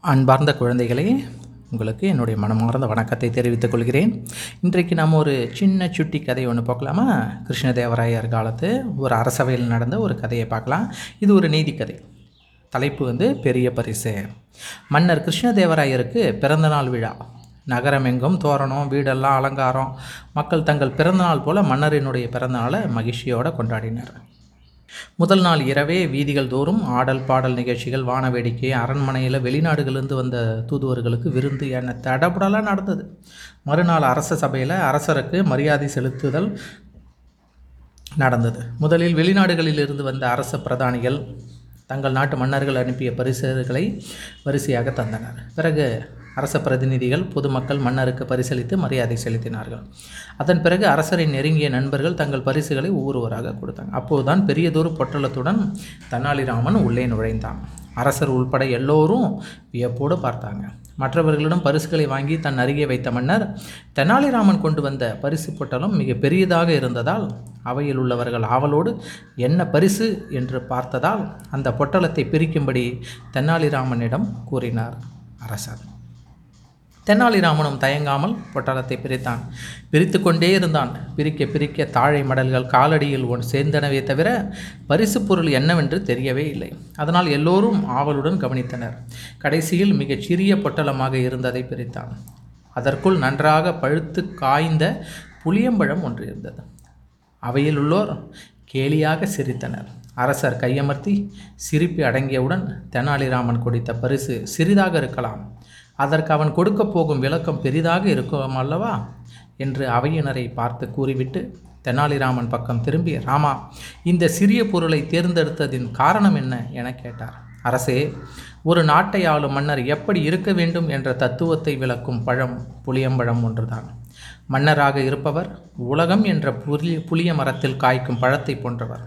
அன்பார்ந்த குழந்தைகளே உங்களுக்கு என்னுடைய மனமார்ந்த வணக்கத்தை தெரிவித்துக் கொள்கிறேன். இன்றைக்கு நாம் ஒரு சின்ன சுட்டி கதை ஒன்று பார்க்கலாமா? கிருஷ்ணதேவராயர் காலத்து ஒரு அரசவையில் நடந்த ஒரு கதையை பார்க்கலாம். இது ஒரு நீதி கதை. தலைப்பு வந்து பெரிய பரிசு. மன்னர் கிருஷ்ணதேவராயருக்கு பிறந்தநாள் விழா. நகரமெங்கும் தோரணம் வீடெல்லாம் அலங்காரம். மக்கள் தங்கள் பிறந்தநாள் போல மன்னரினுடைய பிறந்தநாளை மகிழ்ச்சியோடு கொண்டாடினர். முதல் நாள் இரவே வீதிகள் தோறும் ஆடல் பாடல் நிகழ்ச்சிகள் வான வேடிக்கை அரண்மனையில் வெளிநாடுகளிலிருந்து வந்த தூதுவர்களுக்கு விருந்து என தடபுடலாக நடந்தது. மறுநாள் அரச சபையில் அரசருக்கு மரியாதை செலுத்துதல் நடந்தது. முதலில் வெளிநாடுகளில் இருந்து வந்த அரச பிரதானிகள் தங்கள் நாட்டு மன்னர்கள் அனுப்பிய பரிசுகளை வரிசையாக தந்தனர். பிறகு அரச பிரதிநிதிகள் பொதுமக்கள் மன்னருக்கு பரிசளித்து மரியாதை செலுத்தினார்கள். அதன் பிறகு அரசரின் நெருங்கிய நண்பர்கள் தங்கள் பரிசுகளை ஒவ்வொருவராக கொடுத்தாங்க. அப்போதுதான் பெரியதொரு பொட்டலத்துடன் தெனாலிராமன் உள்ளே நுழைந்தான். அரசர் உள்பட எல்லோரும் வியப்போடு பார்த்தாங்க. மற்றவர்களிடம் பரிசுகளை வாங்கி தன் அருகே வைத்த மன்னர் தெனாலிராமன் கொண்டு வந்த பரிசு பொட்டலம் மிக பெரியதாக இருந்ததால் அவையில் உள்ளவர்கள் ஆவலோடு என்ன பரிசு? என்று பார்த்ததால் அந்த பொட்டலத்தை பிரிக்கும்படி தெனாலிராமனிடம் கூறினார் அரசர். தெனாலிராமனும் தயங்காமல் பொட்டலத்தை பிரித்தான். பிரித்து கொண்டே இருந்தான். பிரிக்க பிரிக்க தாழை மடல்கள் காலடியில் ஒன் சேர்ந்தனவே தவிர பரிசு பொருள் என்னவென்று தெரியவே இல்லை. அதனால் எல்லோரும் ஆவலுடன் கவனித்தனர். கடைசியில் மிகச் சிறிய பொட்டலமாக இருந்ததை பிரித்தான். அதற்குள் நன்றாக பழுத்து காய்ந்த புளியம்பழம் ஒன்று இருந்தது. அவையில் உள்ளோர் கேலியாக சிரித்தனர். அரசர் கையமர்த்தி சிரிப்பு அடங்கியவுடன் தெனாலிராமன் கொடுத்த பரிசு சிறிதாக இருக்கலாம். அதற்கு அவன் கொடுக்க போகும் விளக்கம் பெரிதாக இருக்கும் அல்லவா? என்று அவையினரை பார்த்து கூறிவிட்டு தெனாலிராமன் பக்கம் திரும்பி ராமா இந்த சிறிய பொருளை தேர்ந்தெடுத்ததின் காரணம் என்ன என கேட்டார். அரசே ஒரு நாட்டை ஆளும் மன்னர் எப்படி இருக்க வேண்டும் என்ற தத்துவத்தை விளக்கும் பழம் புளியம்பழம் ஒன்றுதான். மன்னராக இருப்பவர் உலகம் என்ற புளிய புளிய மரத்தில் காய்க்கும் பழத்தை போன்றவர்.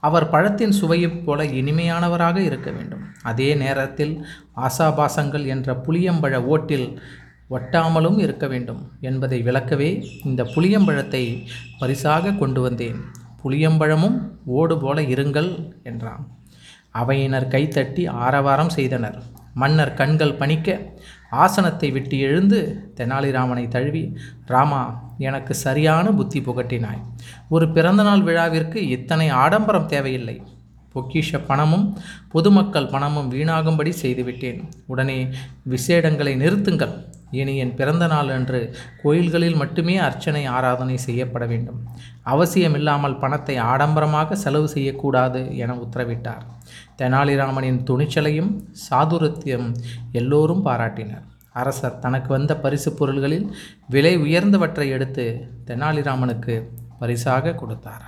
அவர் பழத்தின் சுவையைப் போல இனிமையானவராக இருக்க வேண்டும். அதே நேரத்தில் ஆசாபாசங்கள் என்ற புளியம்பழ ஓட்டில் ஒட்டாமலும் இருக்க வேண்டும் என்பதை விளக்கவே இந்த புளியம்பழத்தை பரிசாக கொண்டு வந்தேன். புளியம்பழமும் ஓடு போல இருங்கள் என்றான். அவையினர் கைத்தட்டி ஆரவாரம் செய்தனர். மன்னர் கண்கள் பணிக்க ஆசனத்தை விட்டு எழுந்து தெனாலிராமனை தழுவி ராமா எனக்கு சரியான புத்தி புகட்டினாய். ஒரு பிறந்தநாள் விழாவிற்கு இத்தனை ஆடம்பரம் தேவையில்லை. பொக்கிஷ பணமும் பொதுமக்கள் பணமும் வீணாகும்படி செய்துவிட்டேன். உடனே விசேடங்களை நிறுத்துங்கள். இனி என் பிறந்த நாள் அன்று கோயில்களில் மட்டுமே அர்ச்சனை ஆராதனை செய்யப்பட வேண்டும். அவசியமில்லாமல் பணத்தை ஆடம்பரமாக செலவு செய்யக்கூடாது என உத்தரவிட்டார். தெனாலிராமனின் துணிச்சலையும் சாதுரத்தியம் எல்லோரும் பாராட்டினர். அரசர் தனக்கு வந்த பரிசு பொருள்களில் விலை உயர்ந்தவற்றை எடுத்து தெனாலிராமனுக்கு பரிசாக கொடுத்தார்.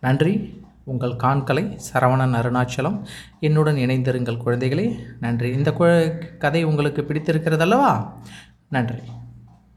நன்றி. உங்கள் காண்கலை சரவணன் அருணாச்சலம் என்னுடன் இணைந்திருங்கள் குழந்தைகளே. நன்றி. இந்த கதை உங்களுக்கு பிடித்திருக்கிறதல்லவா? நன்றி.